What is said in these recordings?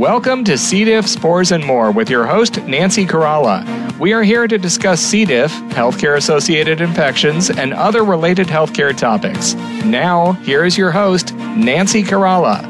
Welcome to C. diff, spores, and more with your host, Nancy Caralla. We are here to discuss C. diff, healthcare associated infections, and other related healthcare topics. Now, here is your host, Nancy Caralla.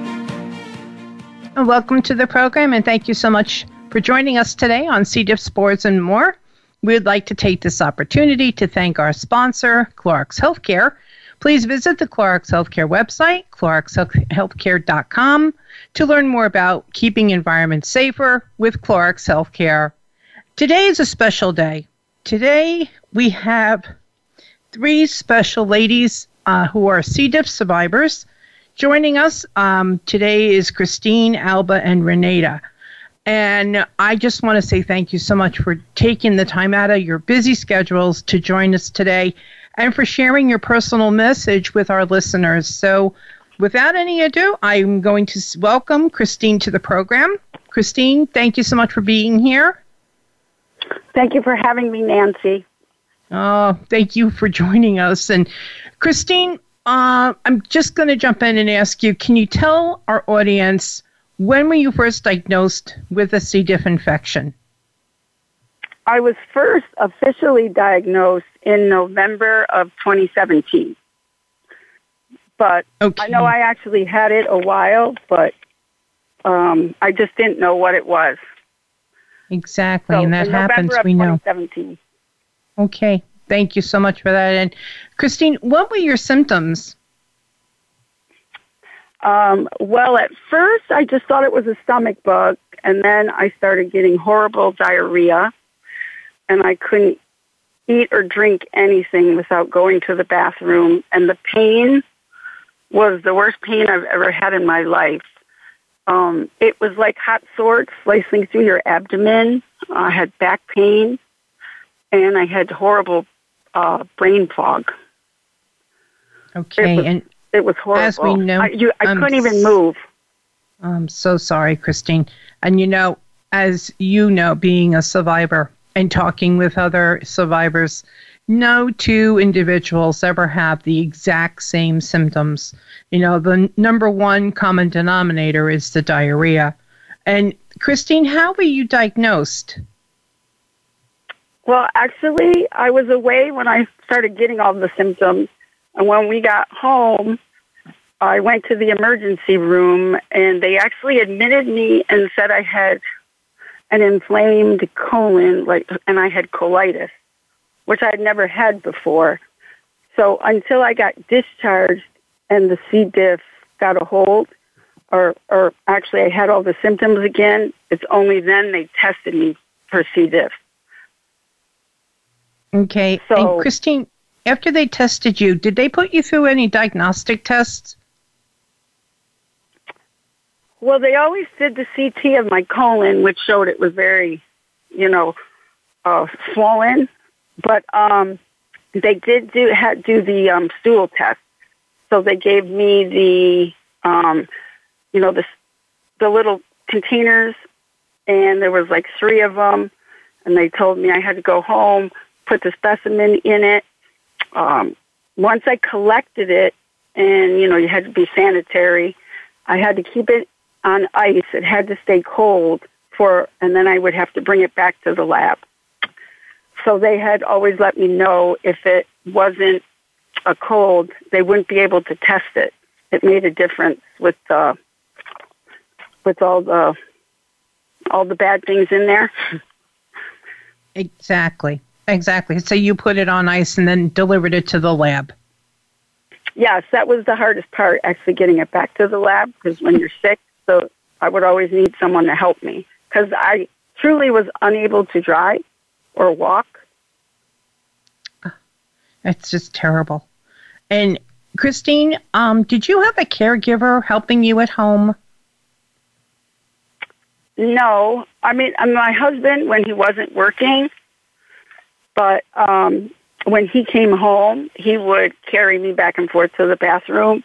Welcome to the program, and thank you so much for joining us today on C. diff, spores, and more. We would like to take this opportunity to thank our sponsor, Clorox Healthcare. Please visit the Clorox Healthcare website, cloroxhealthcare.com, to learn more about keeping environments safer with Clorox Healthcare. Today is a special day. Today we have three special ladies uh, who are C. diff survivors. Joining us um, today is Christine, Alba, and Renata. And I just want to say thank you so much for taking the time out of your busy schedules to join us today and for sharing your personal message with our listeners. So, without any ado, I'm going to welcome Christine to the program. Christine, thank you so much for being here. Thank you for having me, Nancy. Oh, thank you for joining us. And Christine, uh, I'm just going to jump in and ask you can you tell our audience when were you first diagnosed with a C. diff infection? I was first officially diagnosed in November of 2017. But okay. I know I actually had it a while, but um, I just didn't know what it was. Exactly, so and that happens. we know. Okay, thank you so much for that. And Christine, what were your symptoms? Um, well, at first I just thought it was a stomach bug, and then I started getting horrible diarrhea, and I couldn't eat or drink anything without going to the bathroom, and the pain was the worst pain I've ever had in my life. Um, it was like hot swords slicing through your abdomen. I had back pain, and I had horrible uh, brain fog. Okay, it was, and it was horrible. As we know, I, you, I couldn't even move. I'm so sorry, Christine. And you know, as you know, being a survivor and talking with other survivors, no two individuals ever have the exact same symptoms. You know, the number one common denominator is the diarrhea. And Christine, how were you diagnosed? Well, actually, I was away when I started getting all the symptoms. And when we got home, I went to the emergency room and they actually admitted me and said I had an inflamed colon, like, and I had colitis which I had never had before. So until I got discharged and the C. diff got a hold, or, or actually I had all the symptoms again, it's only then they tested me for C. diff. Okay. So, and Christine, after they tested you, did they put you through any diagnostic tests? Well, they always did the CT of my colon, which showed it was very, you know, uh, swollen. But um, they did do had do the um, stool test. So they gave me the um, you know the the little containers, and there was like three of them, and they told me I had to go home, put the specimen in it. Um, once I collected it, and you know you had to be sanitary, I had to keep it on ice. It had to stay cold for, and then I would have to bring it back to the lab. So they had always let me know if it wasn't a cold, they wouldn't be able to test it. It made a difference with uh, with all the all the bad things in there. Exactly. Exactly. So you put it on ice and then delivered it to the lab. Yes, that was the hardest part, actually getting it back to the lab because when you're sick, so I would always need someone to help me because I truly was unable to drive or walk. It's just terrible. And Christine, um, did you have a caregiver helping you at home? No, I mean uh, my husband when he wasn't working, but um, when he came home, he would carry me back and forth to the bathroom.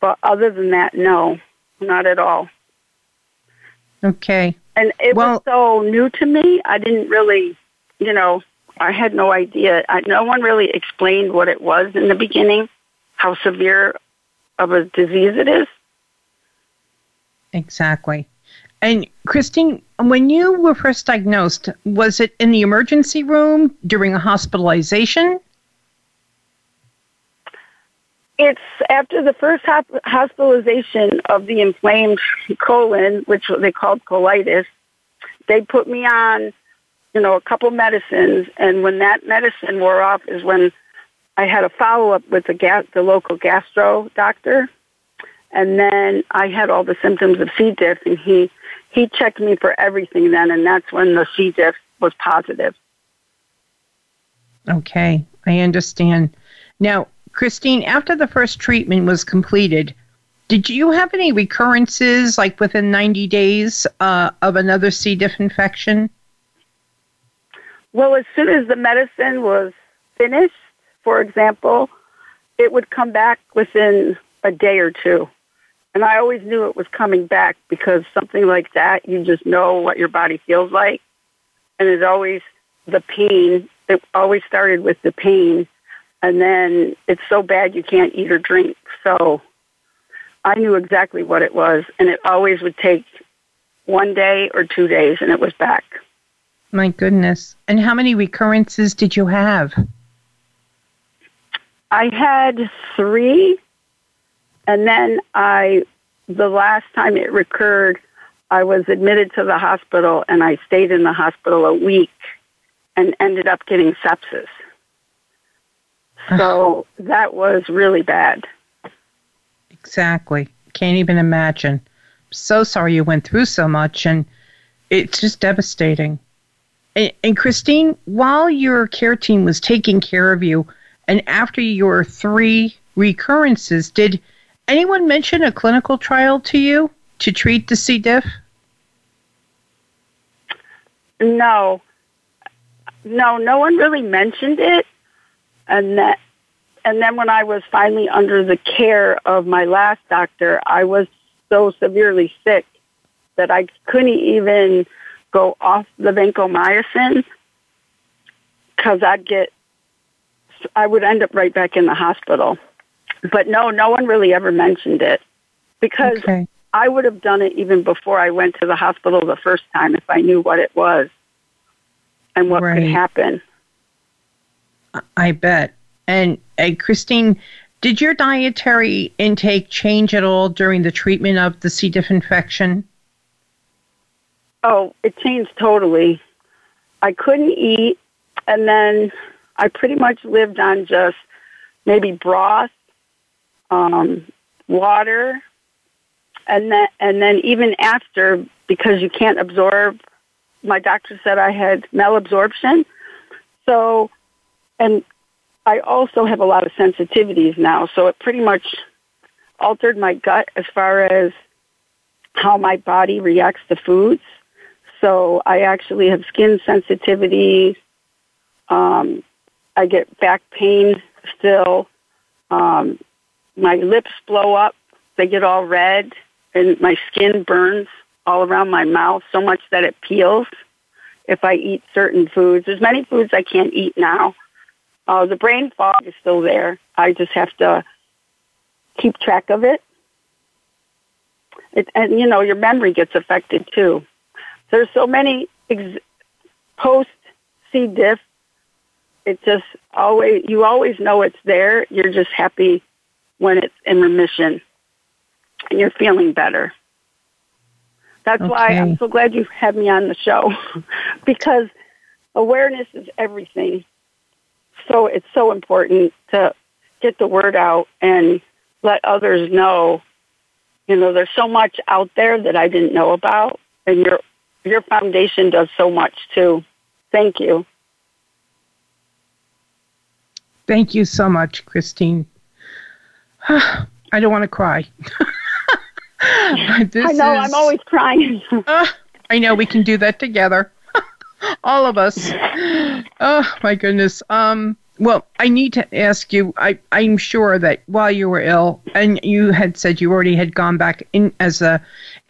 But other than that, no, not at all. Okay. And it well, was so new to me. I didn't really you know, I had no idea. I, no one really explained what it was in the beginning, how severe of a disease it is. Exactly. And Christine, when you were first diagnosed, was it in the emergency room during a hospitalization? It's after the first hospitalization of the inflamed colon, which they called colitis. They put me on, you know, a couple medicines, and when that medicine wore off is when I had a follow up with the gas, the local gastro doctor, and then I had all the symptoms of C. diff, and he he checked me for everything then, and that's when the C. diff was positive. Okay, I understand. Now, Christine, after the first treatment was completed, did you have any recurrences, like within 90 days, uh, of another C. diff infection? Well, as soon as the medicine was finished, for example, it would come back within a day or two. And I always knew it was coming back because something like that, you just know what your body feels like. And it's always the pain. It always started with the pain and then it's so bad you can't eat or drink. So I knew exactly what it was, and it always would take one day or two days, and it was back. My goodness. And how many recurrences did you have? I had three, and then I, the last time it recurred, I was admitted to the hospital, and I stayed in the hospital a week and ended up getting sepsis. So that was really bad. Exactly. Can't even imagine. So sorry you went through so much, and it's just devastating. And, and Christine, while your care team was taking care of you, and after your three recurrences, did anyone mention a clinical trial to you to treat the C. diff? No. No, no one really mentioned it and that and then when I was finally under the care of my last doctor, I was so severely sick that I couldn't even go off the vancomycin because I'd get, I would end up right back in the hospital. But no, no one really ever mentioned it because okay. I would have done it even before I went to the hospital the first time if I knew what it was and what right. could happen. I bet. And uh, Christine, did your dietary intake change at all during the treatment of the C. diff infection? Oh, it changed totally. I couldn't eat, and then I pretty much lived on just maybe broth, um, water, and then and then even after, because you can't absorb. My doctor said I had malabsorption, so and I also have a lot of sensitivities now, so it pretty much altered my gut as far as how my body reacts to foods. So I actually have skin sensitivity. Um, I get back pain still. Um, my lips blow up. They get all red, and my skin burns all around my mouth so much that it peels if I eat certain foods. There's many foods I can't eat now uh, the brain fog is still there. I just have to keep track of it. it and, you know, your memory gets affected too. There's so many ex- post C. diff. It just always, you always know it's there. You're just happy when it's in remission and you're feeling better. That's okay. why I'm so glad you had me on the show because awareness is everything so it's so important to get the word out and let others know. You know, there's so much out there that I didn't know about, and your your foundation does so much too. Thank you. Thank you so much, Christine. I don't want to cry. I know, is, I'm always crying. uh, I know, we can do that together. All of us. Oh my goodness. Um. Well, I need to ask you. I I'm sure that while you were ill, and you had said you already had gone back in as a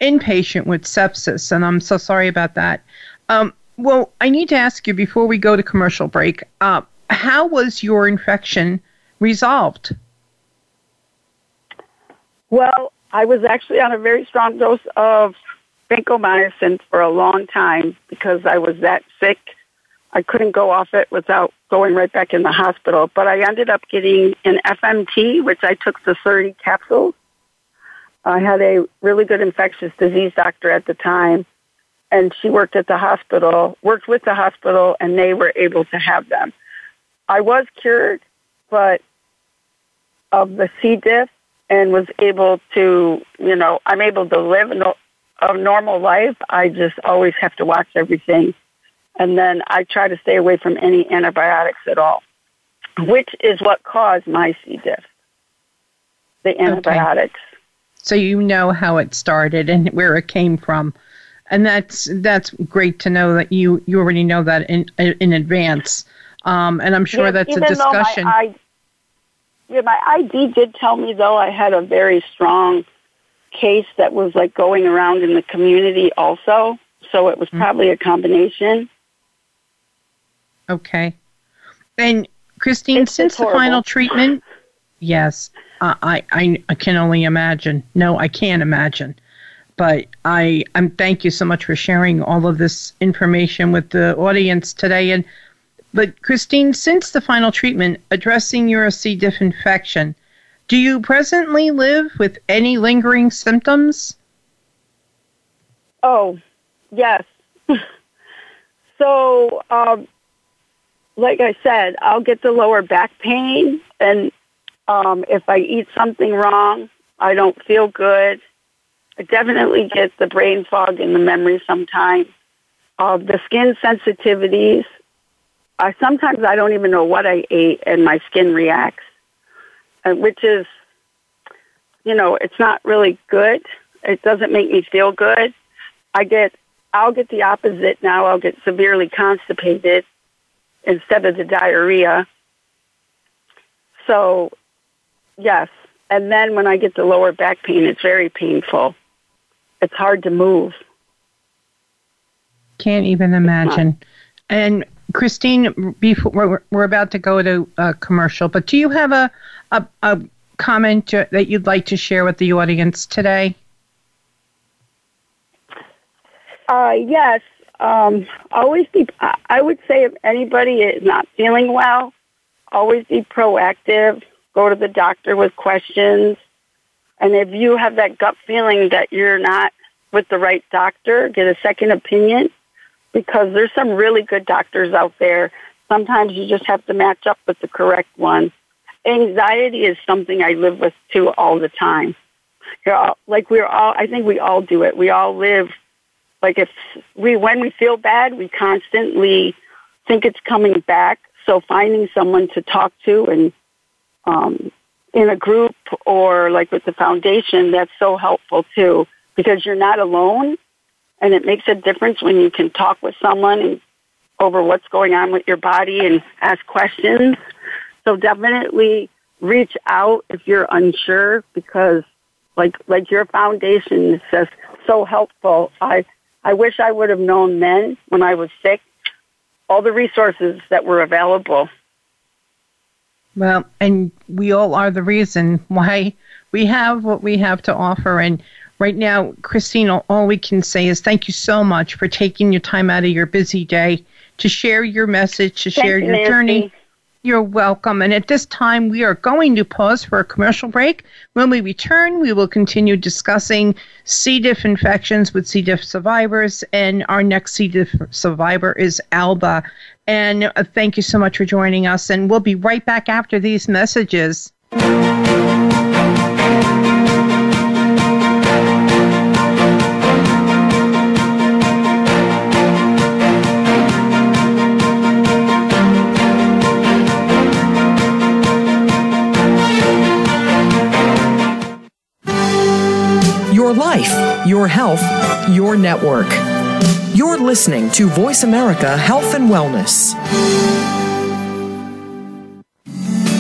inpatient with sepsis, and I'm so sorry about that. Um. Well, I need to ask you before we go to commercial break. Uh, how was your infection resolved? Well, I was actually on a very strong dose of vancomycin for a long time because I was that sick. I couldn't go off it without going right back in the hospital. But I ended up getting an FMT, which I took the 30 capsules. I had a really good infectious disease doctor at the time, and she worked at the hospital, worked with the hospital, and they were able to have them. I was cured, but of the C. diff and was able to, you know, I'm able to live a normal life. I just always have to watch everything. And then I try to stay away from any antibiotics at all, which is what caused my C. diff, the antibiotics. Okay. So you know how it started and where it came from. And that's that's great to know that you, you already know that in in advance. Um, and I'm sure that's a discussion. My, yeah, my ID did tell me though I had a very strong case that was like going around in the community also. So it was mm-hmm. probably a combination. Okay. And Christine, it's since the final treatment, yes, I, I I can only imagine. No, I can't imagine. But I I'm thank you so much for sharing all of this information with the audience today. And but Christine, since the final treatment addressing your C. diff infection, do you presently live with any lingering symptoms? Oh, yes. so, um, like I said, I'll get the lower back pain, and um, if I eat something wrong, I don't feel good. I definitely get the brain fog and the memory sometimes. Uh, the skin sensitivities, I sometimes I don't even know what I ate and my skin reacts, Uh, which is, you know, it's not really good. It doesn't make me feel good. I get, I'll get the opposite now. I'll get severely constipated instead of the diarrhea. So, yes. And then when I get the lower back pain, it's very painful. It's hard to move. Can't even imagine. And Christine, before we're, we're about to go to a commercial, but do you have a, a, a comment that you'd like to share with the audience today? Uh, yes. Um, always be, I would say if anybody is not feeling well, always be proactive. Go to the doctor with questions. And if you have that gut feeling that you're not with the right doctor, get a second opinion because there's some really good doctors out there. Sometimes you just have to match up with the correct one. Anxiety is something I live with too all the time. You're all, like we're all, I think we all do it. We all live like if we, when we feel bad, we constantly think it's coming back. So finding someone to talk to and, um, in a group or like with the foundation, that's so helpful too because you're not alone and it makes a difference when you can talk with someone over what's going on with your body and ask questions. So definitely reach out if you're unsure because like like your foundation is just so helpful. I I wish I would have known then when I was sick all the resources that were available. Well, and we all are the reason why we have what we have to offer and right now, Christine, all we can say is thank you so much for taking your time out of your busy day to share your message, to share you, your Nancy. journey. You're welcome. And at this time, we are going to pause for a commercial break. When we return, we will continue discussing C. diff infections with C. diff survivors. And our next C. diff survivor is Alba. And uh, thank you so much for joining us. And we'll be right back after these messages. Life, your health, your network. You're listening to Voice America Health and Wellness.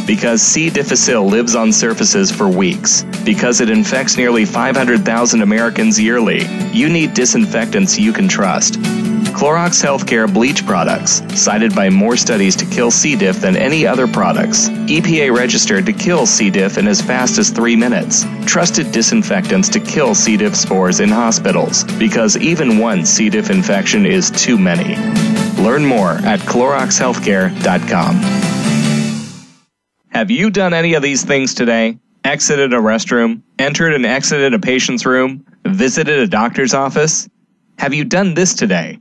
Because C. difficile lives on surfaces for weeks, because it infects nearly 500,000 Americans yearly, you need disinfectants you can trust. Clorox Healthcare bleach products, cited by more studies to kill C. diff than any other products. EPA registered to kill C. diff in as fast as three minutes. Trusted disinfectants to kill C. diff spores in hospitals, because even one C. diff infection is too many. Learn more at CloroxHealthcare.com. Have you done any of these things today? Exited a restroom? Entered and exited a patient's room? Visited a doctor's office? Have you done this today?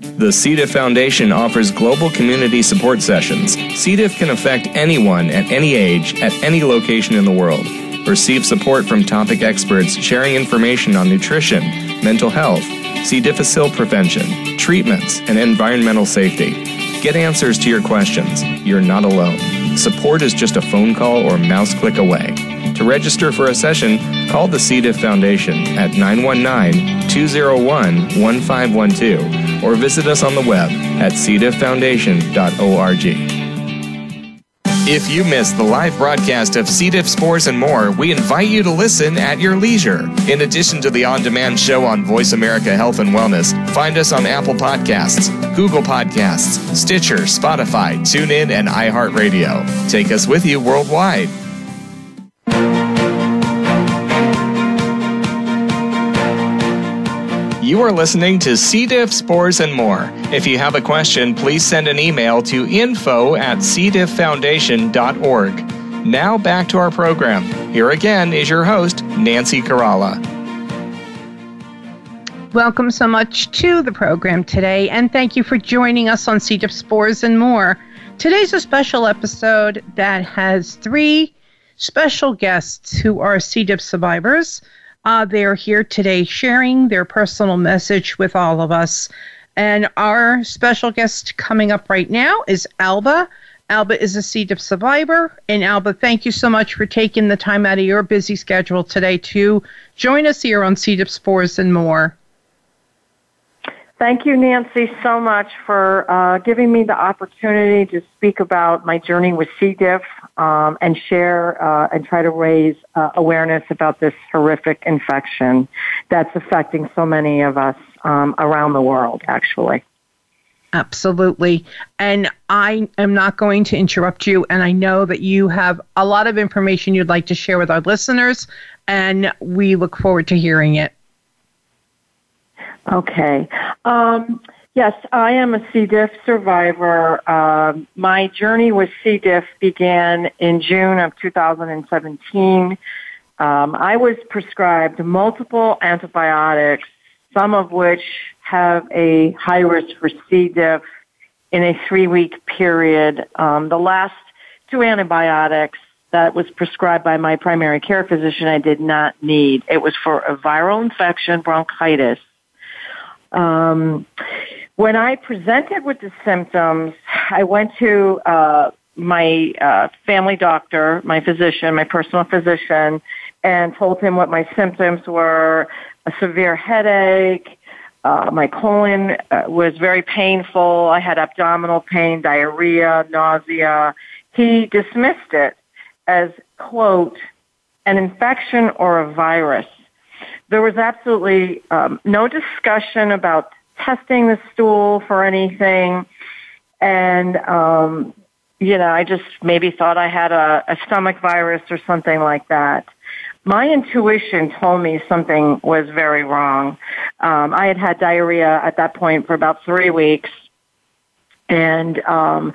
The C. diff Foundation offers global community support sessions. C. diff can affect anyone at any age, at any location in the world. Receive support from topic experts sharing information on nutrition, mental health, C. difficile prevention, treatments, and environmental safety. Get answers to your questions. You're not alone. Support is just a phone call or mouse click away. To register for a session, call the C. diff Foundation at 919 201 1512 or visit us on the web at cdifffoundation.org. If you missed the live broadcast of C. diff, spores, and more, we invite you to listen at your leisure. In addition to the on demand show on Voice America Health and Wellness, find us on Apple Podcasts, Google Podcasts, Stitcher, Spotify, TuneIn, and iHeartRadio. Take us with you worldwide. You are listening to C. diff, spores, and more. If you have a question, please send an email to info at cdifffoundation.org. Now back to our program. Here again is your host, Nancy Caralla. Welcome so much to the program today, and thank you for joining us on C. diff, spores, and more. Today's a special episode that has three special guests who are C. diff survivors. Uh, they are here today sharing their personal message with all of us. And our special guest coming up right now is Alba. Alba is a C. diff survivor. And Alba, thank you so much for taking the time out of your busy schedule today to join us here on C. diff spores and more. Thank you, Nancy, so much for uh, giving me the opportunity to speak about my journey with C. diff um, and share uh, and try to raise uh, awareness about this horrific infection that's affecting so many of us um, around the world, actually. Absolutely. And I am not going to interrupt you. And I know that you have a lot of information you'd like to share with our listeners, and we look forward to hearing it. Okay. Um, yes, I am a C. diff survivor. Uh, my journey with C. diff began in June of 2017. Um, I was prescribed multiple antibiotics, some of which have a high risk for C. diff in a three-week period. Um, the last two antibiotics that was prescribed by my primary care physician I did not need. It was for a viral infection, bronchitis, um, when I presented with the symptoms, I went to uh, my uh, family doctor, my physician, my personal physician, and told him what my symptoms were: a severe headache. Uh, my colon uh, was very painful. I had abdominal pain, diarrhea, nausea. He dismissed it as, quote, an infection or a virus there was absolutely um, no discussion about testing the stool for anything. And, um, you know, I just maybe thought I had a, a stomach virus or something like that. My intuition told me something was very wrong. Um, I had had diarrhea at that point for about three weeks. And um,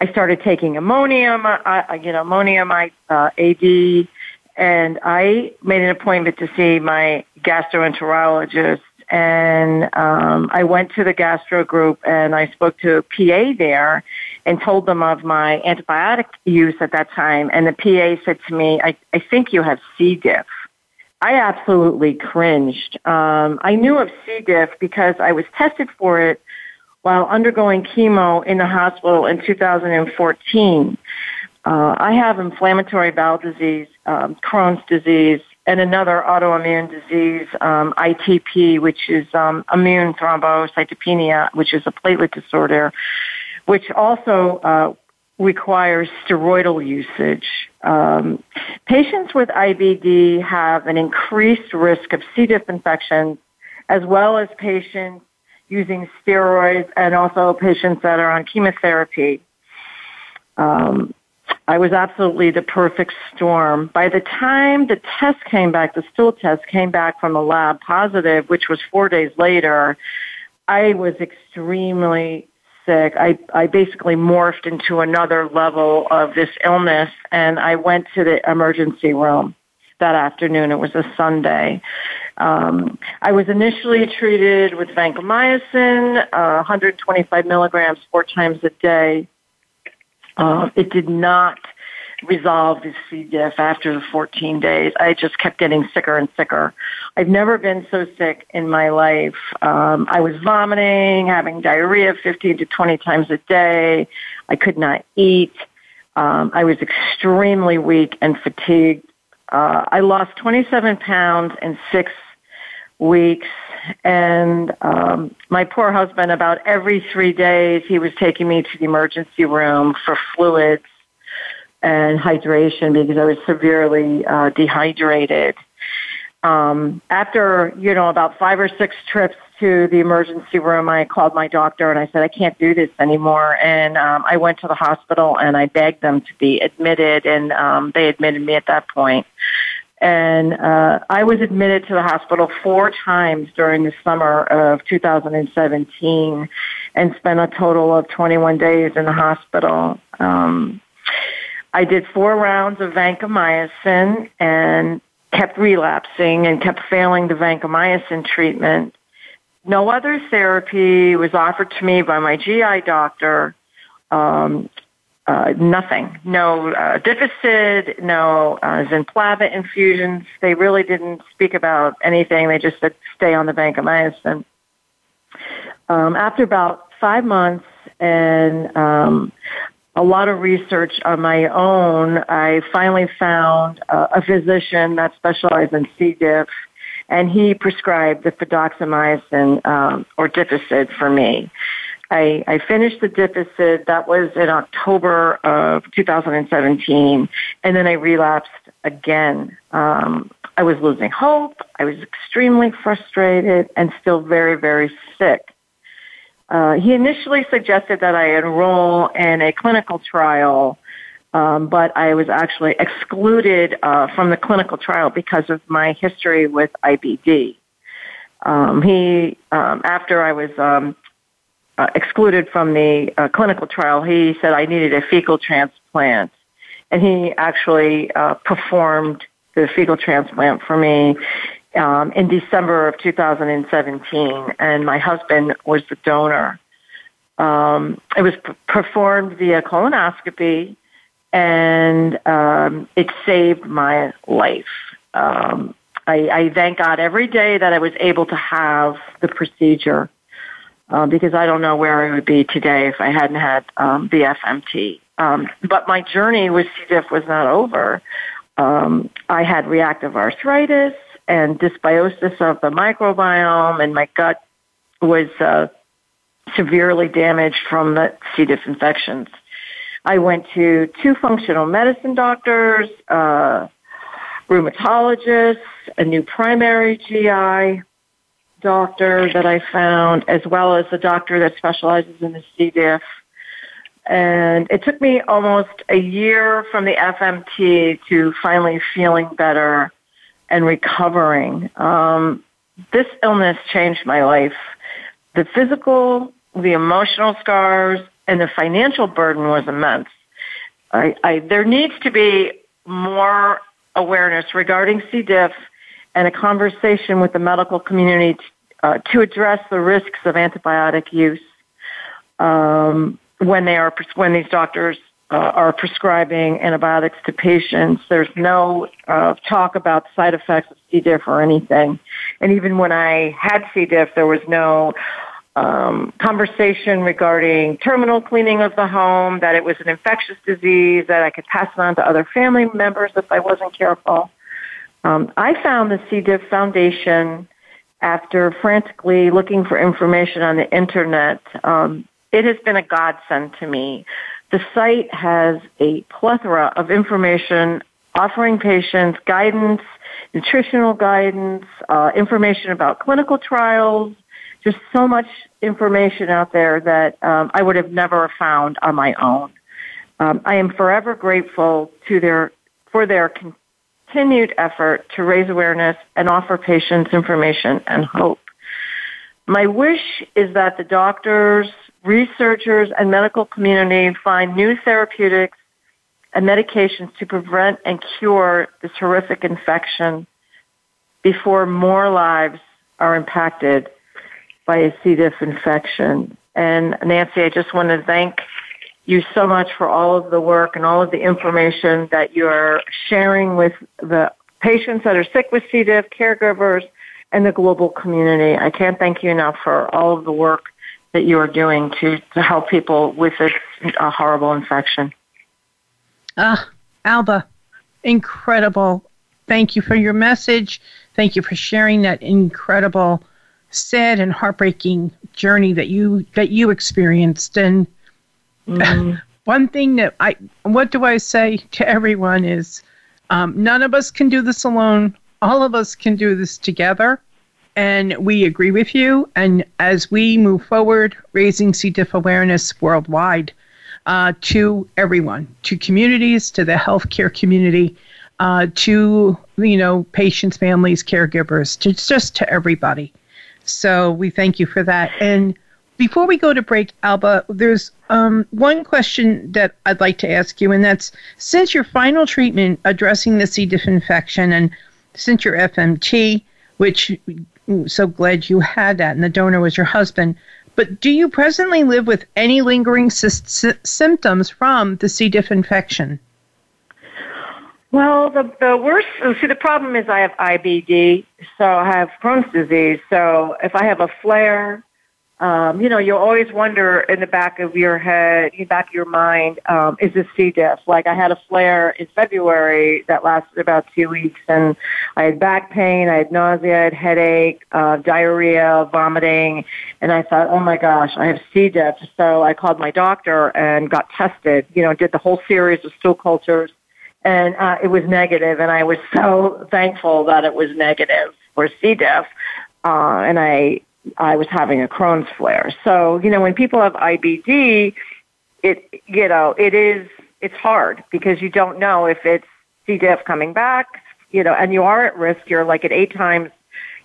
I started taking Imodium, uh, you know, Imodium uh, AD, and I made an appointment to see my gastroenterologist. And um, I went to the gastro group and I spoke to a PA there and told them of my antibiotic use at that time. And the PA said to me, I, I think you have C. diff. I absolutely cringed. Um, I knew of C. diff because I was tested for it while undergoing chemo in the hospital in 2014. Uh, I have inflammatory bowel disease, um, Crohn's disease, and another autoimmune disease, um, ITP, which is um, immune thrombocytopenia, which is a platelet disorder, which also uh, requires steroidal usage. Um, patients with IBD have an increased risk of C. diff infections, as well as patients using steroids and also patients that are on chemotherapy. Um, I was absolutely the perfect storm. By the time the test came back, the stool test came back from the lab positive, which was four days later, I was extremely sick. I, I basically morphed into another level of this illness and I went to the emergency room that afternoon. It was a Sunday. Um, I was initially treated with vancomycin, uh, 125 milligrams four times a day. Uh, it did not resolve the C. diff after the 14 days. I just kept getting sicker and sicker. I've never been so sick in my life. Um, I was vomiting, having diarrhea 15 to 20 times a day. I could not eat. Um, I was extremely weak and fatigued. Uh, I lost 27 pounds in six weeks and um my poor husband about every three days he was taking me to the emergency room for fluids and hydration because i was severely uh dehydrated. Um after you know about five or six trips to the emergency room i called my doctor and i said i can't do this anymore. And um i went to the hospital and i begged them to be admitted and um they admitted me at that point and uh, I was admitted to the hospital four times during the summer of 2017 and spent a total of 21 days in the hospital. Um, I did four rounds of vancomycin and kept relapsing and kept failing the vancomycin treatment. No other therapy was offered to me by my GI doctor. Um, uh, nothing. No uh, no uh, Zinplava infusions. They really didn't speak about anything. They just said stay on the vancomycin. Um, after about five months and um, a lot of research on my own, I finally found uh, a physician that specialized in C. diff, and he prescribed the fidaxomicin um, or Difficid for me. I, I finished the Difficid. That was in October of 2017, and then I relapsed again. Um, I was losing hope. I was extremely frustrated and still very, very sick. Uh, he initially suggested that I enroll in a clinical trial, um, but I was actually excluded uh, from the clinical trial because of my history with IBD. Um, he, um, after I was um, uh, excluded from the uh, clinical trial, he said I needed a fecal transplant. And he actually uh, performed the fecal transplant for me um, in December of 2017, and my husband was the donor. Um, it was p- performed via colonoscopy, and um, it saved my life. Um, I, I thank God every day that I was able to have the procedure uh, because I don't know where I would be today if I hadn't had um, the FMT. Um, but my journey with C. diff was not over. Um, I had reactive arthritis and dysbiosis of the microbiome, and my gut was uh, severely damaged from the C. diff infections. I went to two functional medicine doctors, uh, rheumatologists, a new primary GI, doctor that I found, as well as the doctor that specializes in the C. diff. And it took me almost a year from the FMT to finally feeling better and recovering. Um, this illness changed my life. The physical, the emotional scars, and the financial burden was immense. I, I, there needs to be more awareness regarding C. diff and a conversation with the medical community uh, to address the risks of antibiotic use um, when they are when these doctors uh, are prescribing antibiotics to patients. There's no uh, talk about side effects of C. diff or anything, and even when I had C. diff, there was no um, conversation regarding terminal cleaning of the home, that it was an infectious disease, that I could pass it on to other family members if I wasn't careful. Um, I found the C. diff Foundation after frantically looking for information on the internet. Um, it has been a godsend to me. The site has a plethora of information offering patients guidance, nutritional guidance, uh, information about clinical trials, just so much information out there that um, I would have never found on my own. Um, I am forever grateful to their for their continued effort to raise awareness and offer patients information and hope. My wish is that the doctors, researchers, and medical community find new therapeutics and medications to prevent and cure this horrific infection before more lives are impacted by a C. diff infection. And Nancy, I just want to thank you so much for all of the work and all of the information that you're sharing with the patients that are sick with C. diff, caregivers, and the global community. I can't thank you enough for all of the work that you are doing to, to help people with this uh, horrible infection. Ah, Alba, incredible. Thank you for your message. Thank you for sharing that incredible, sad and heartbreaking journey that you that you experienced. And mm-hmm. one thing that I, what do I say to everyone is, um, none of us can do this alone. All of us can do this together. And we agree with you. And as we move forward, raising C. diff awareness worldwide, uh, to everyone, to communities, to the healthcare community, uh, to you know patients, families, caregivers, to just to everybody. So we thank you for that. And before we go to break, Alba, there's um, one question that I'd like to ask you, and that's since your final treatment addressing the C. diff infection, and since your FMT, which so glad you had that, and the donor was your husband. But do you presently live with any lingering sy- symptoms from the C. diff infection? Well, the, the worst, see, the problem is I have IBD, so I have Crohn's disease. So if I have a flare, um, you know, you always wonder in the back of your head, in the back of your mind, um, is this C. diff? Like I had a flare in February that lasted about two weeks and I had back pain, I had nausea, I had headache, uh, diarrhea, vomiting, and I thought, oh my gosh, I have C. diff. So I called my doctor and got tested, you know, did the whole series of stool cultures and uh, it was negative and I was so thankful that it was negative for C. diff. Uh, and I I was having a Crohn's flare. So, you know, when people have IBD, it, you know, it is, it's hard because you don't know if it's C. diff coming back, you know, and you are at risk. You're like at eight times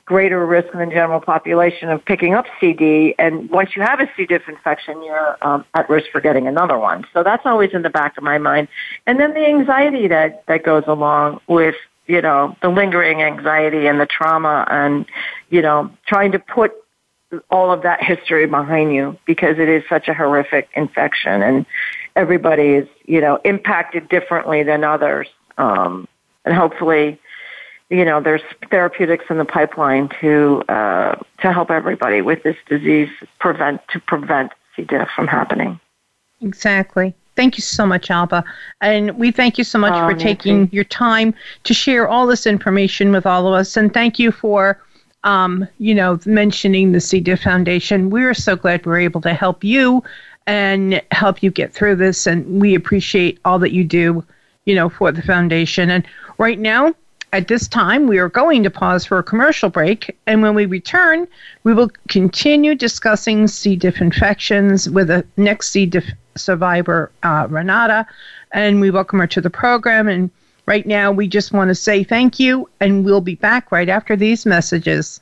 greater risk than the general population of picking up CD. And once you have a C. diff infection, you're um, at risk for getting another one. So that's always in the back of my mind. And then the anxiety that, that goes along with, you know, the lingering anxiety and the trauma and, you know, trying to put all of that history behind you because it is such a horrific infection and everybody is, you know, impacted differently than others. Um, and hopefully, you know, there's therapeutics in the pipeline to uh, to help everybody with this disease prevent to prevent C. diff from happening. Exactly. Thank you so much, Alba. And we thank you so much oh, for taking your time to share all this information with all of us. And thank you for um, you know, mentioning the C. diff Foundation. We're so glad we're able to help you and help you get through this. And we appreciate all that you do, you know, for the foundation. And right now, at this time, we are going to pause for a commercial break. And when we return, we will continue discussing C. diff infections with the next C. diff survivor, uh, Renata. And we welcome her to the program. And Right now, we just want to say thank you, and we'll be back right after these messages.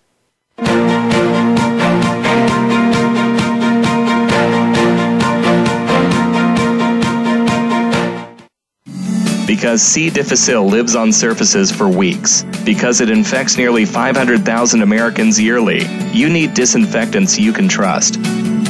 Because C. difficile lives on surfaces for weeks, because it infects nearly 500,000 Americans yearly, you need disinfectants you can trust.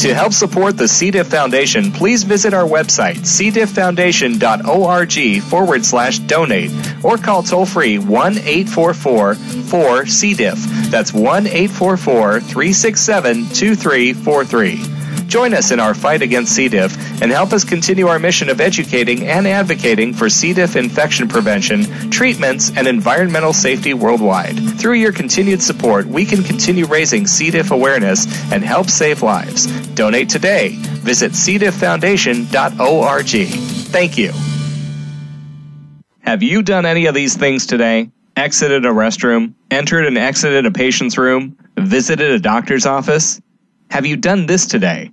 To help support the C. diff Foundation, please visit our website, cdifffoundation.org forward slash donate, or call toll free 1 844 4 C. diff. That's 1 844 367 2343. Join us in our fight against C. diff and help us continue our mission of educating and advocating for C. diff infection prevention, treatments, and environmental safety worldwide. Through your continued support, we can continue raising C. diff awareness and help save lives. Donate today. Visit cdifffoundation.org. Thank you. Have you done any of these things today? Exited a restroom, entered and exited a patient's room, visited a doctor's office? Have you done this today?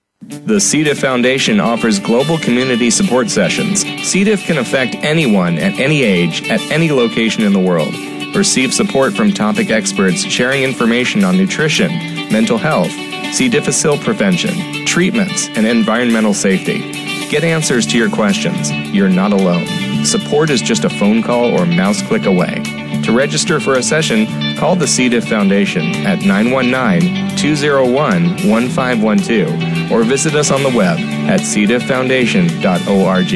The C. diff Foundation offers global community support sessions. C. diff can affect anyone at any age, at any location in the world. Receive support from topic experts sharing information on nutrition, mental health, C. difficile prevention, treatments, and environmental safety. Get answers to your questions. You're not alone. Support is just a phone call or mouse click away. To register for a session, call the C. diff Foundation at 919 201 1512 or visit us on the web at cdifffoundation.org.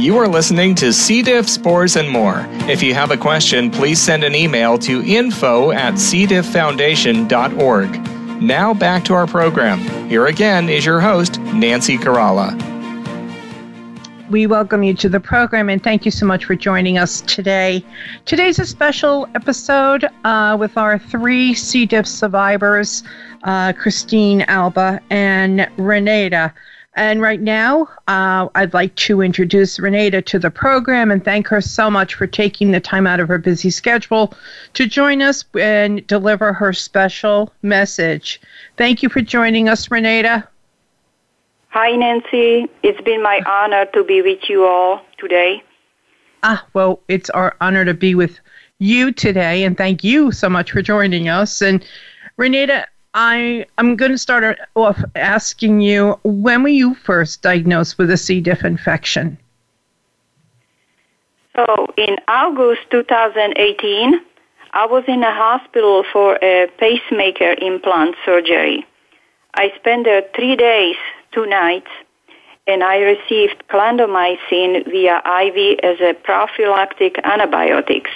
You are listening to C. diff, spores, and more. If you have a question, please send an email to info at cdifffoundation.org. Now back to our program. Here again is your host, Nancy Caralla. We welcome you to the program and thank you so much for joining us today. Today's a special episode uh, with our three C. diff survivors, uh, Christine, Alba, and Renata. And right now, uh, I'd like to introduce Renata to the program and thank her so much for taking the time out of her busy schedule to join us and deliver her special message. Thank you for joining us, Renata. Hi, Nancy. It's been my honor to be with you all today. Ah, well, it's our honor to be with you today, and thank you so much for joining us. And Renata, I I'm going to start off asking you when were you first diagnosed with a C. diff infection? So in August 2018, I was in a hospital for a pacemaker implant surgery. I spent there three days two nights, and I received clindamycin via IV as a prophylactic antibiotics.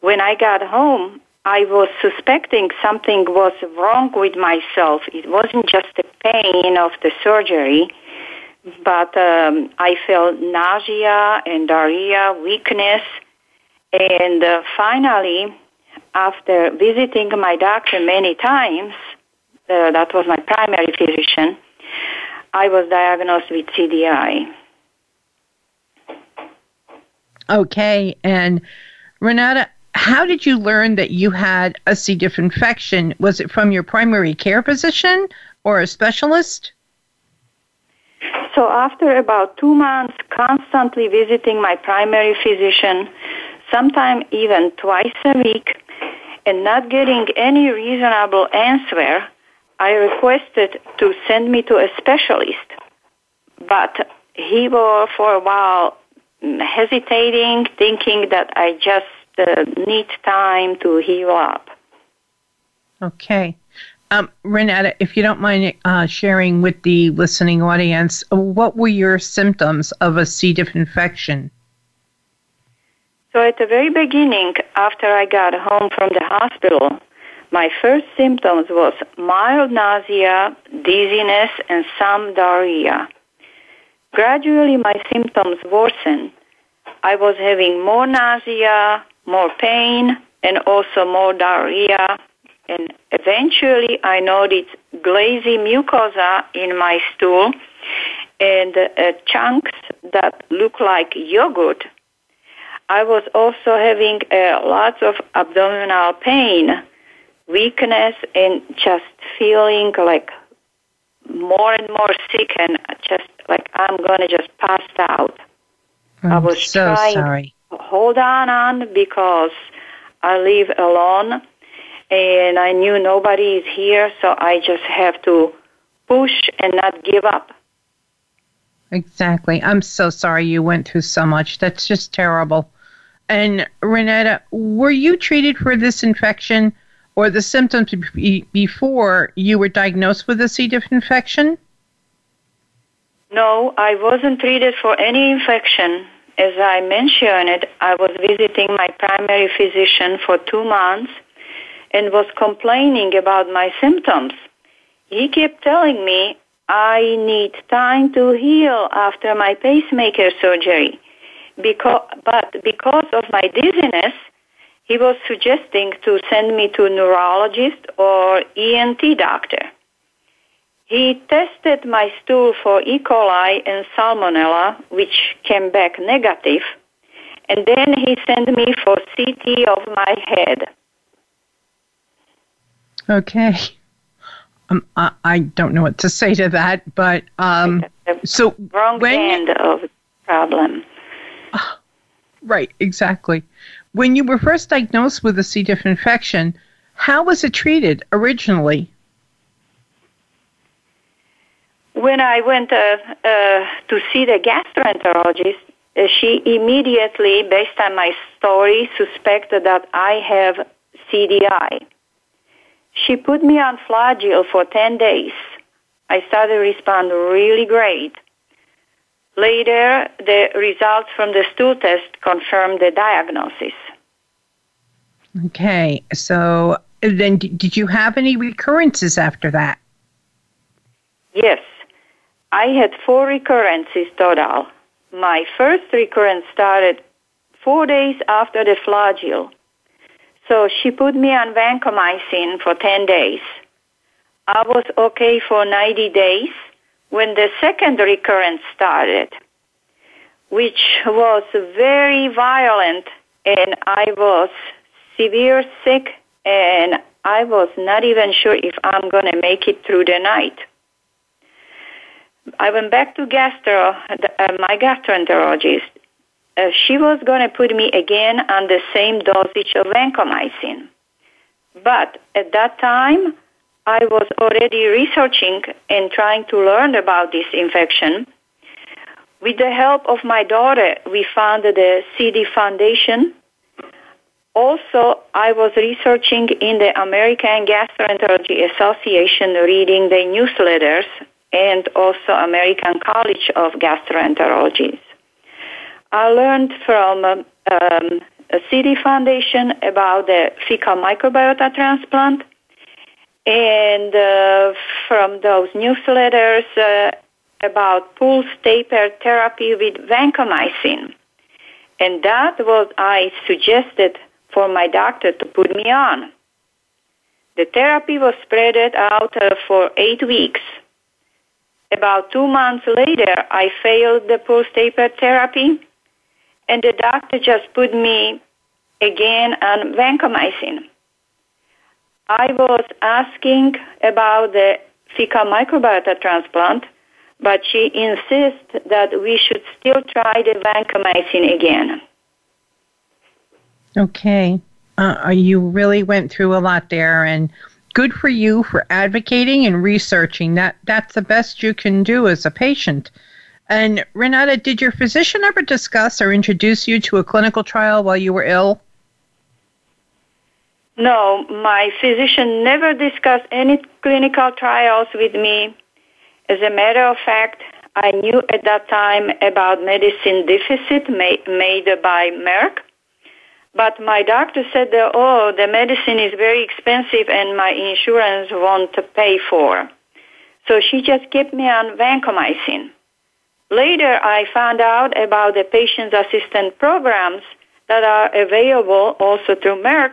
When I got home, I was suspecting something was wrong with myself. It wasn't just the pain of the surgery, but um, I felt nausea and diarrhea, weakness, and uh, finally, after visiting my doctor many times, uh, that was my primary physician, I was diagnosed with CDI. Okay, and Renata, how did you learn that you had a C. diff infection? Was it from your primary care physician or a specialist? So, after about two months constantly visiting my primary physician, sometimes even twice a week, and not getting any reasonable answer, I requested to send me to a specialist, but he was for a while hesitating, thinking that I just uh, need time to heal up. Okay. Um, Renata, if you don't mind uh, sharing with the listening audience, what were your symptoms of a C. diff infection? So, at the very beginning, after I got home from the hospital, my first symptoms was mild nausea, dizziness, and some diarrhea. Gradually, my symptoms worsened. I was having more nausea, more pain, and also more diarrhea. And eventually, I noticed glazy mucosa in my stool and uh, chunks that look like yogurt. I was also having uh, lots of abdominal pain, weakness, and just feeling like more and more sick and just like I'm to just pass out. I'm I was so trying sorry. to hold on on because I live alone and I knew nobody is here, so I just have to push and not give up. Exactly. I'm so sorry you went through so much. That's just terrible. And Renata, were you treated for this infection or the symptoms be- before you were diagnosed with a C. diff infection? No, I wasn't treated for any infection. As I mentioned, I was visiting my primary physician for two months and was complaining about my symptoms. He kept telling me I need time to heal after my pacemaker surgery. Because, but because of my dizziness, he was suggesting to send me to a neurologist or ENT doctor. He tested my stool for E. coli and salmonella, which came back negative, and then he sent me for CT of my head. Okay. Um, I, I don't know what to say to that, but um, so Wrong when end of the problem. right, exactly. When you were first diagnosed with a C. diff infection, how was it treated originally? When I went uh, uh, to see the gastroenterologist, uh, she immediately, based on my story, suspected that I have CDI. She put me on flagyl for 10 days. I started to respond really great. Later, the results from the stool test confirmed the diagnosis. Okay, so then did you have any recurrences after that? Yes, I had four recurrences total. My first recurrence started four days after the flagyl. So she put me on vancomycin for 10 days. I was okay for 90 days when the second recurrence started, which was very violent and I was severe sick and I was not even sure if I'm going to make it through the night. I went back to gastro, uh, my gastroenterologist. Uh, she was going to put me again on the same dosage of vancomycin. But at that time, I was already researching and trying to learn about this infection. With the help of my daughter, we founded the CD Foundation. Also, I was researching in the American Gastroenterology Association, reading the newsletters and also American College of Gastroenterology. I learned from um, a CD Foundation about the fecal microbiota transplant, and uh, from those newsletters uh, about pulse taper therapy with vancomycin. And that was I suggested for my doctor to put me on. The therapy was spread out uh, for eight weeks. About two months later, I failed the pulse taper therapy, and the doctor just put me again on vancomycin. I was asking about the fecal microbiota transplant, but she insists that we should still try the vancomycin again. Okay. Uh, you really went through a lot there, and good for you for advocating and researching. That that's the best you can do as a patient. And Renata, did your physician ever discuss or introduce you to a clinical trial while you were ill? No, my physician never discussed any clinical trials with me. As a matter of fact, I knew at that time about medicine Dificid made, by Merck, but my doctor said that, oh, the medicine is very expensive and my insurance won't pay for. So she just kept me on vancomycin. Later, I found out about the patient assistance programs that are available also through Merck,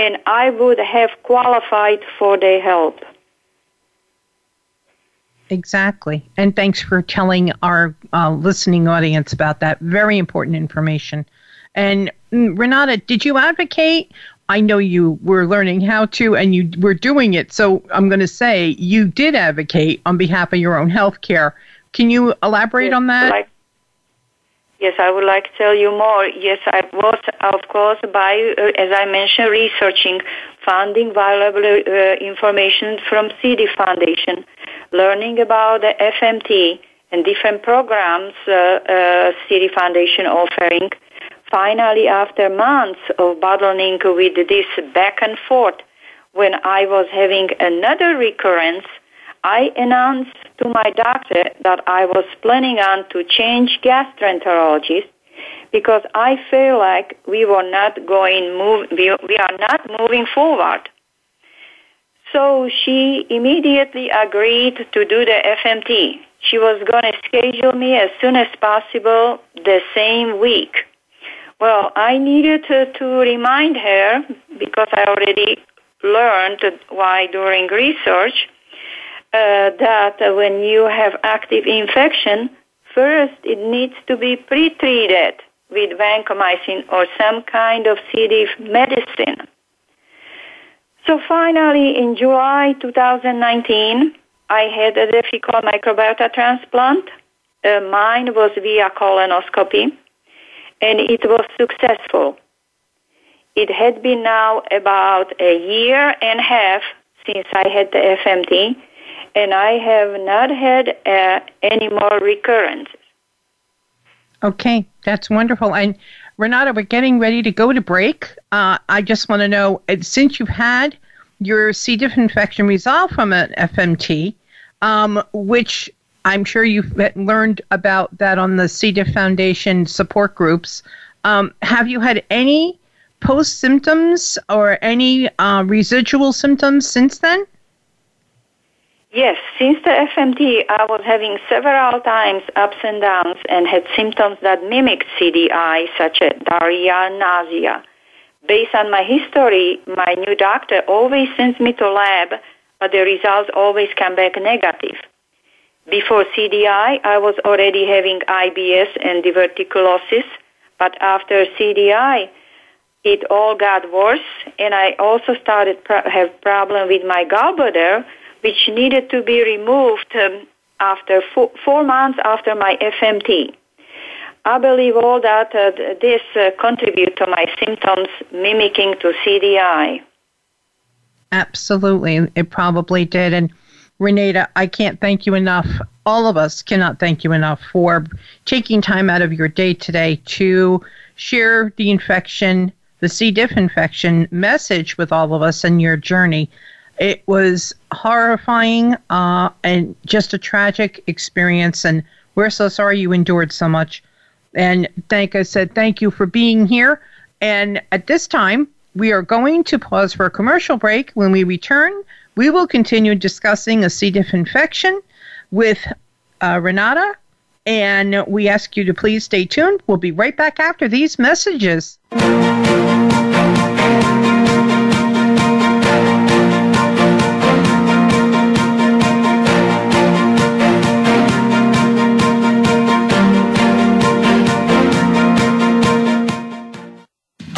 and I would have qualified for their help. Exactly. And thanks for telling our uh, listening audience about that. Very important information. And mm, Renata, did you advocate? I know you were learning how to and you were doing it. So I'm going to say you did advocate on behalf of your own health care. Can you elaborate yes, on that? Like, yes, I would like to tell you more. Yes, I was, of course, by, uh, as I mentioned, researching, finding valuable uh, information from CD Foundation learning about the FMT and different programs uh, uh, CD Foundation offering. Finally, after months of battling with this back and forth, when I was having another recurrence, I announced to my doctor that I was planning on to change gastroenterologist because I feel like we were not going move we, we are not moving forward. So she immediately agreed to do the FMT. She was going to schedule me as soon as possible the same week. Well, I needed to, to remind her because I already learned why during research that when you have active infection, first it needs to be pre-treated with vancomycin or some kind of C. diff medicine. So finally, in July 2019, I had a difficult microbiota transplant. Uh, mine was via colonoscopy, and it was successful. It had been now about a year and a half since I had the FMT, and I have not had uh, any more recurrences. Okay, that's wonderful. And Renata, we're getting ready to go to break. Uh, I just want to know uh, since you've had your C. diff infection resolved from an FMT, um, which I'm sure you've learned about that on the C. diff Foundation support groups. Um, have you had any post symptoms or any uh, residual symptoms since then? Yes, since the FMT, I was having several times ups and downs and had symptoms that mimicked CDI, such as diarrhea, nausea. Based on my history, my new doctor always sends me to lab, but the results always come back negative. Before CDI, I was already having IBS and diverticulosis, but after CDI, it all got worse, and I also started to have problem with my gallbladder, which needed to be removed um, after four, four, months after my FMT. I believe all that uh, this uh, contribute to my symptoms mimicking to CDI. Absolutely, it probably did. And Renata, I can't thank you enough. All of us cannot thank you enough for taking time out of your day today to share the infection, the C. diff infection message with all of us and your journey. It was horrifying uh, and just a tragic experience, and we're so sorry you endured so much. And thank I said thank you for being here. And at this time, we are going to pause for a commercial break. When we return, we will continue discussing a C. diff infection with uh, Renata. And we ask you to please stay tuned. We'll be right back after these messages.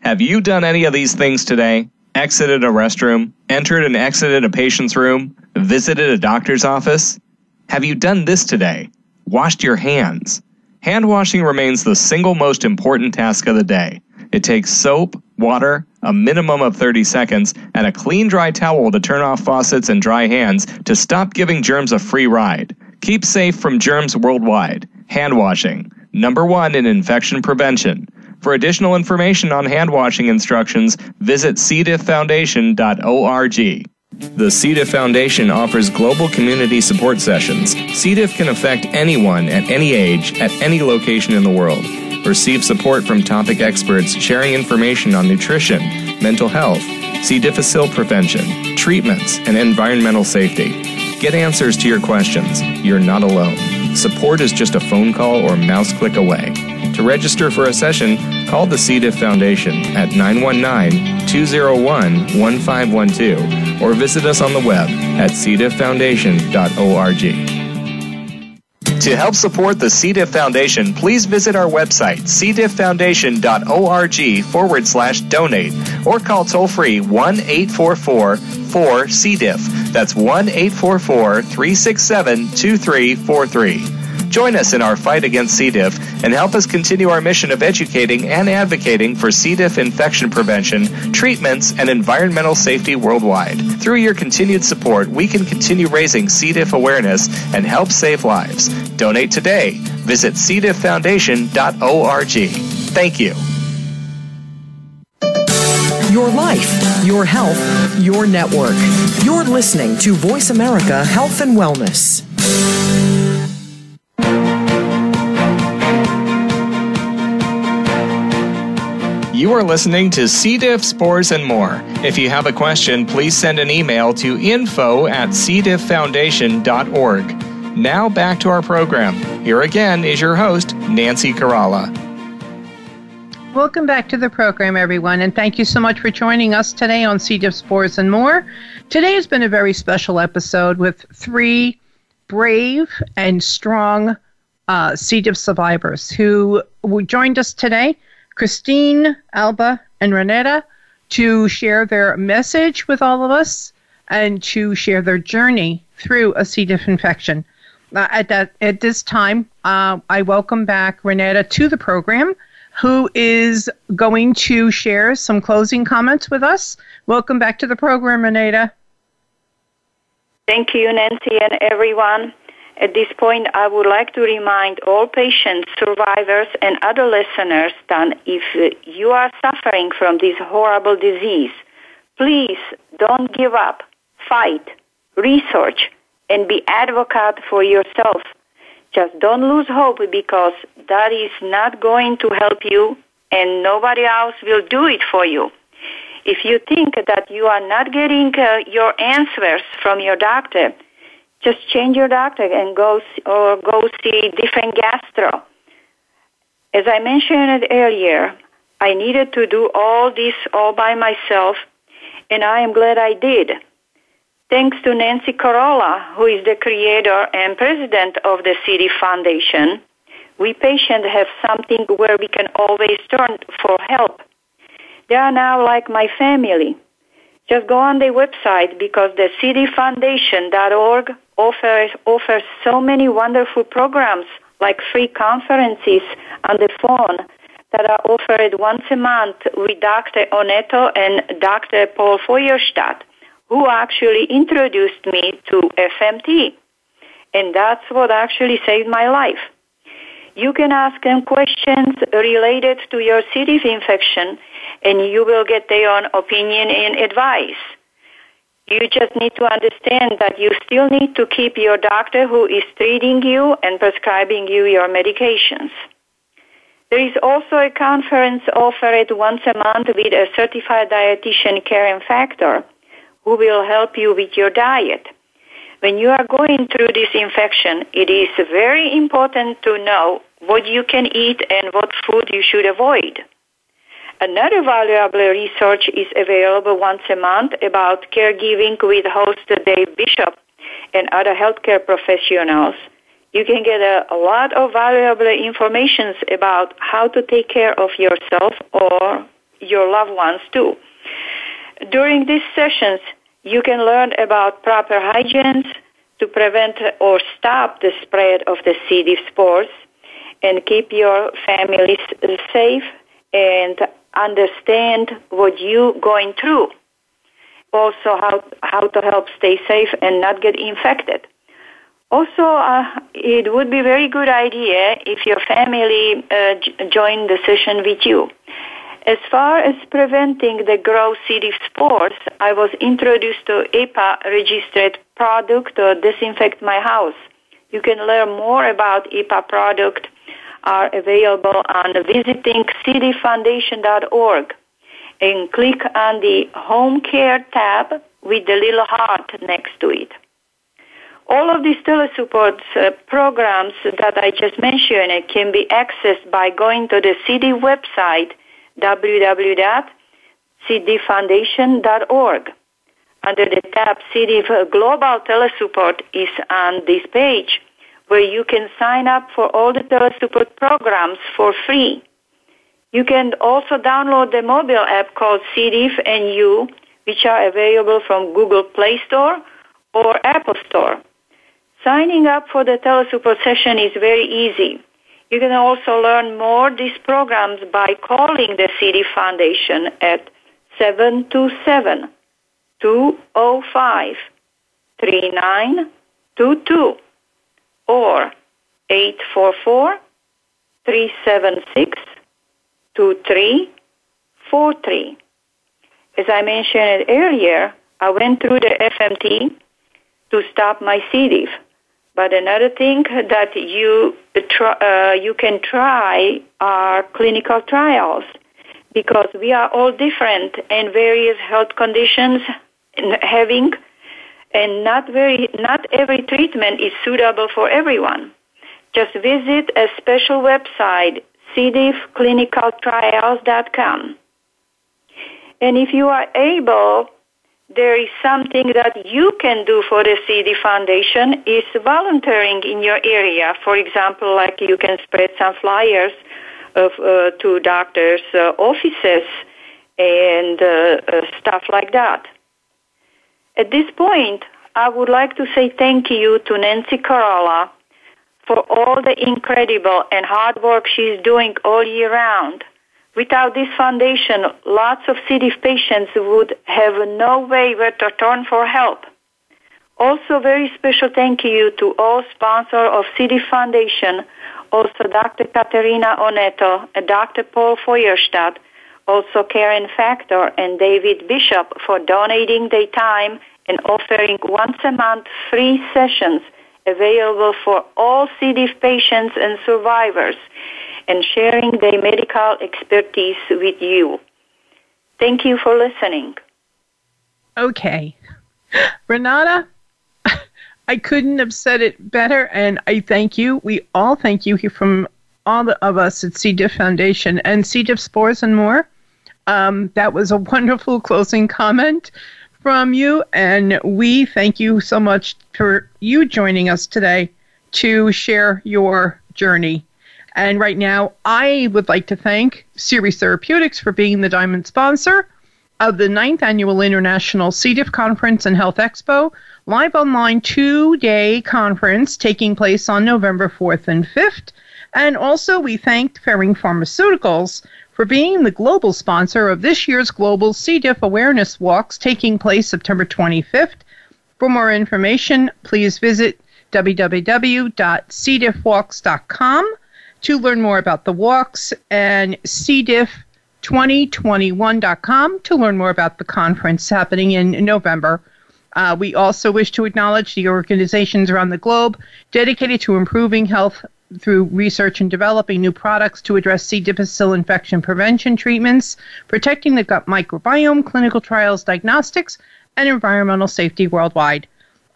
Have you done any of these things today? Exited a restroom, entered and exited a patient's room, visited a doctor's office? Have you done this today? washed your hands. Hand washing remains the single most important task of the day. It takes soap, water, a minimum of 30 seconds, and a clean dry towel to turn off faucets and dry hands to stop giving germs a free ride. Keep safe from germs worldwide. Hand washing, number one in infection prevention. For additional information on hand washing instructions, visit cdifffoundation.org. The C. diff Foundation offers global community support sessions. C. diff can affect anyone at any age, at any location in the world. Receive support from topic experts sharing information on nutrition, mental health, C. difficile prevention, treatments, and environmental safety. Get answers to your questions. You're not alone. Support is just a phone call or mouse click away. To register for a session, call the C. diff Foundation at 919 201 1512 or visit us on the web at cdifffoundation.org. To help support the C. diff Foundation, please visit our website, cdifffoundation.org forward slash donate, or call toll free 1 844 4 C. diff. That's 1 844 367 2343. Join us in our fight against C. diff and help us continue our mission of educating and advocating for C. diff infection prevention, treatments, and environmental safety worldwide. Through your continued support, we can continue raising C. diff awareness and help save lives. Donate today. Visit cdifffoundation.org. Thank you. Your life, your health, your network. You're listening to Voice America Health and Wellness. You are listening to C. diff, spores, and more. If you have a question, please send an email to info at cdifffoundation.org. Now back to our program. Here again is your host, Nancy Caralla. Welcome back to the program, everyone, and thank you so much for joining us today on C. diff, spores, and more. Today has been a very special episode with three brave and strong uh, C. diff survivors who joined us today Christine, Alba, and Renata to share their message with all of us and to share their journey through a C. diff infection. Uh, at that at this time, uh, I welcome back Renata to the program, who is going to share some closing comments with us. Welcome back to the program, Renata. Thank you, Nancy, and everyone. At this point, I would like to remind all patients, survivors, and other listeners that if you are suffering from this horrible disease, please don't give up. Fight, research, and be advocate for yourself. Just don't lose hope because that is not going to help you and nobody else will do it for you. If you think that you are not getting uh, your answers from your doctor, just change your doctor and go or go see different gastro. As I mentioned earlier, I needed to do all this all by myself, and I am glad I did. Thanks to Nancy Caralla, who is the creator and president of the City Foundation, we patients have something where we can always turn for help. They are now like my family. Just go on their website because the cdifffoundation.org offers, offers so many wonderful programs like free conferences on the phone that are offered once a month with Dr. Oneto and Dr. Paul Feuerstadt, who actually introduced me to FMT. And that's what actually saved my life. You can ask them questions related to your C. infection and you will get their own opinion and advice. You just need to understand that you still need to keep your doctor who is treating you and prescribing you your medications. There is also a conference offered once a month with a certified dietitian Karen Factor who will help you with your diet. When you are going through this infection, it is very important to know what you can eat and what food you should avoid. Another valuable research is available once a month about caregiving with host Dave Bishop and other healthcare professionals. You can get a, a lot of valuable information about how to take care of yourself or your loved ones too. During these sessions, you can learn about proper hygiene to prevent or stop the spread of the C. diff spores and keep your families safe and understand what you're going through. Also, how, how to help stay safe and not get infected. Also, uh, it would be very good idea if your family uh, j- joined the session with you. As far as preventing the growth C. diff spores, I was introduced to EPA registered product to disinfect my house. You can learn more about EPA product are available on visiting cdfoundation.org and click on the home care tab with the little heart next to it. All of these telesupport uh, programs that I just mentioned can be accessed by going to the CD website www.cdfoundation.org. Under the tab CD Global Telesupport is on this page where you can sign up for all the telesupport programs for free. You can also download the mobile app called CDIF and which are available from Google Play Store or Apple Store. Signing up for the telesupport session is very easy. You can also learn more these programs by calling the CD Foundation at 727 205 3922 or 844 376 2343. As I mentioned earlier, I went through the FMT to stop my C. But another thing that you uh, you can try are clinical trials because we are all different and various health conditions having and not very not every treatment is suitable for everyone. Just visit a special website cdiffclinicaltrials.com. And if you are able there is something that you can do for the CD Foundation is volunteering in your area. For example, like you can spread some flyers of, uh, to doctors' uh, offices and uh, uh stuff like that. At this point, I would like to say thank you to Nancy Caralla for all the incredible and hard work she's doing all year round Without this foundation, lots of C. diff patients would have no way where to turn for help. Also, very special thank you to all sponsors of C. diff Foundation, also Dr. Katerina Oneto and Dr. Paul Feuerstadt, also Karen Factor and David Bishop for donating their time and offering once a month free sessions available for all C. diff patients and survivors and sharing their medical expertise with you. Thank you for listening. Okay. Renata, I couldn't have said it better, and I thank you. We all thank you here from all of us at C. diff Foundation and C. diff Spores and more. Um, that was a wonderful closing comment from you, and we thank you so much for you joining us today to share your journey and right now, I would like to thank Seres Therapeutics for being the diamond sponsor of the ninth annual International C. diff Conference and Health Expo, live online two day conference taking place on November 4th and 5th. And also, we thanked Ferring Pharmaceuticals for being the global sponsor of this year's Global C. diff Awareness Walks taking place September 25th. For more information, please visit www.cdiffwalks.com to learn more about the walks and cdiff2021.com to learn more about the conference happening in November. Uh, we also wish to acknowledge the organizations around the globe dedicated to improving health through research and developing new products to address C. difficile infection prevention treatments, protecting the gut microbiome, clinical trials, diagnostics, and environmental safety worldwide.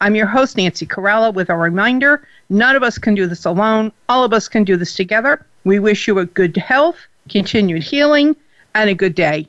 I'm your host, Nancy Caralla, with a reminder none of us can do this alone. All of us can do this together. We wish you a good health, continued healing, and a good day.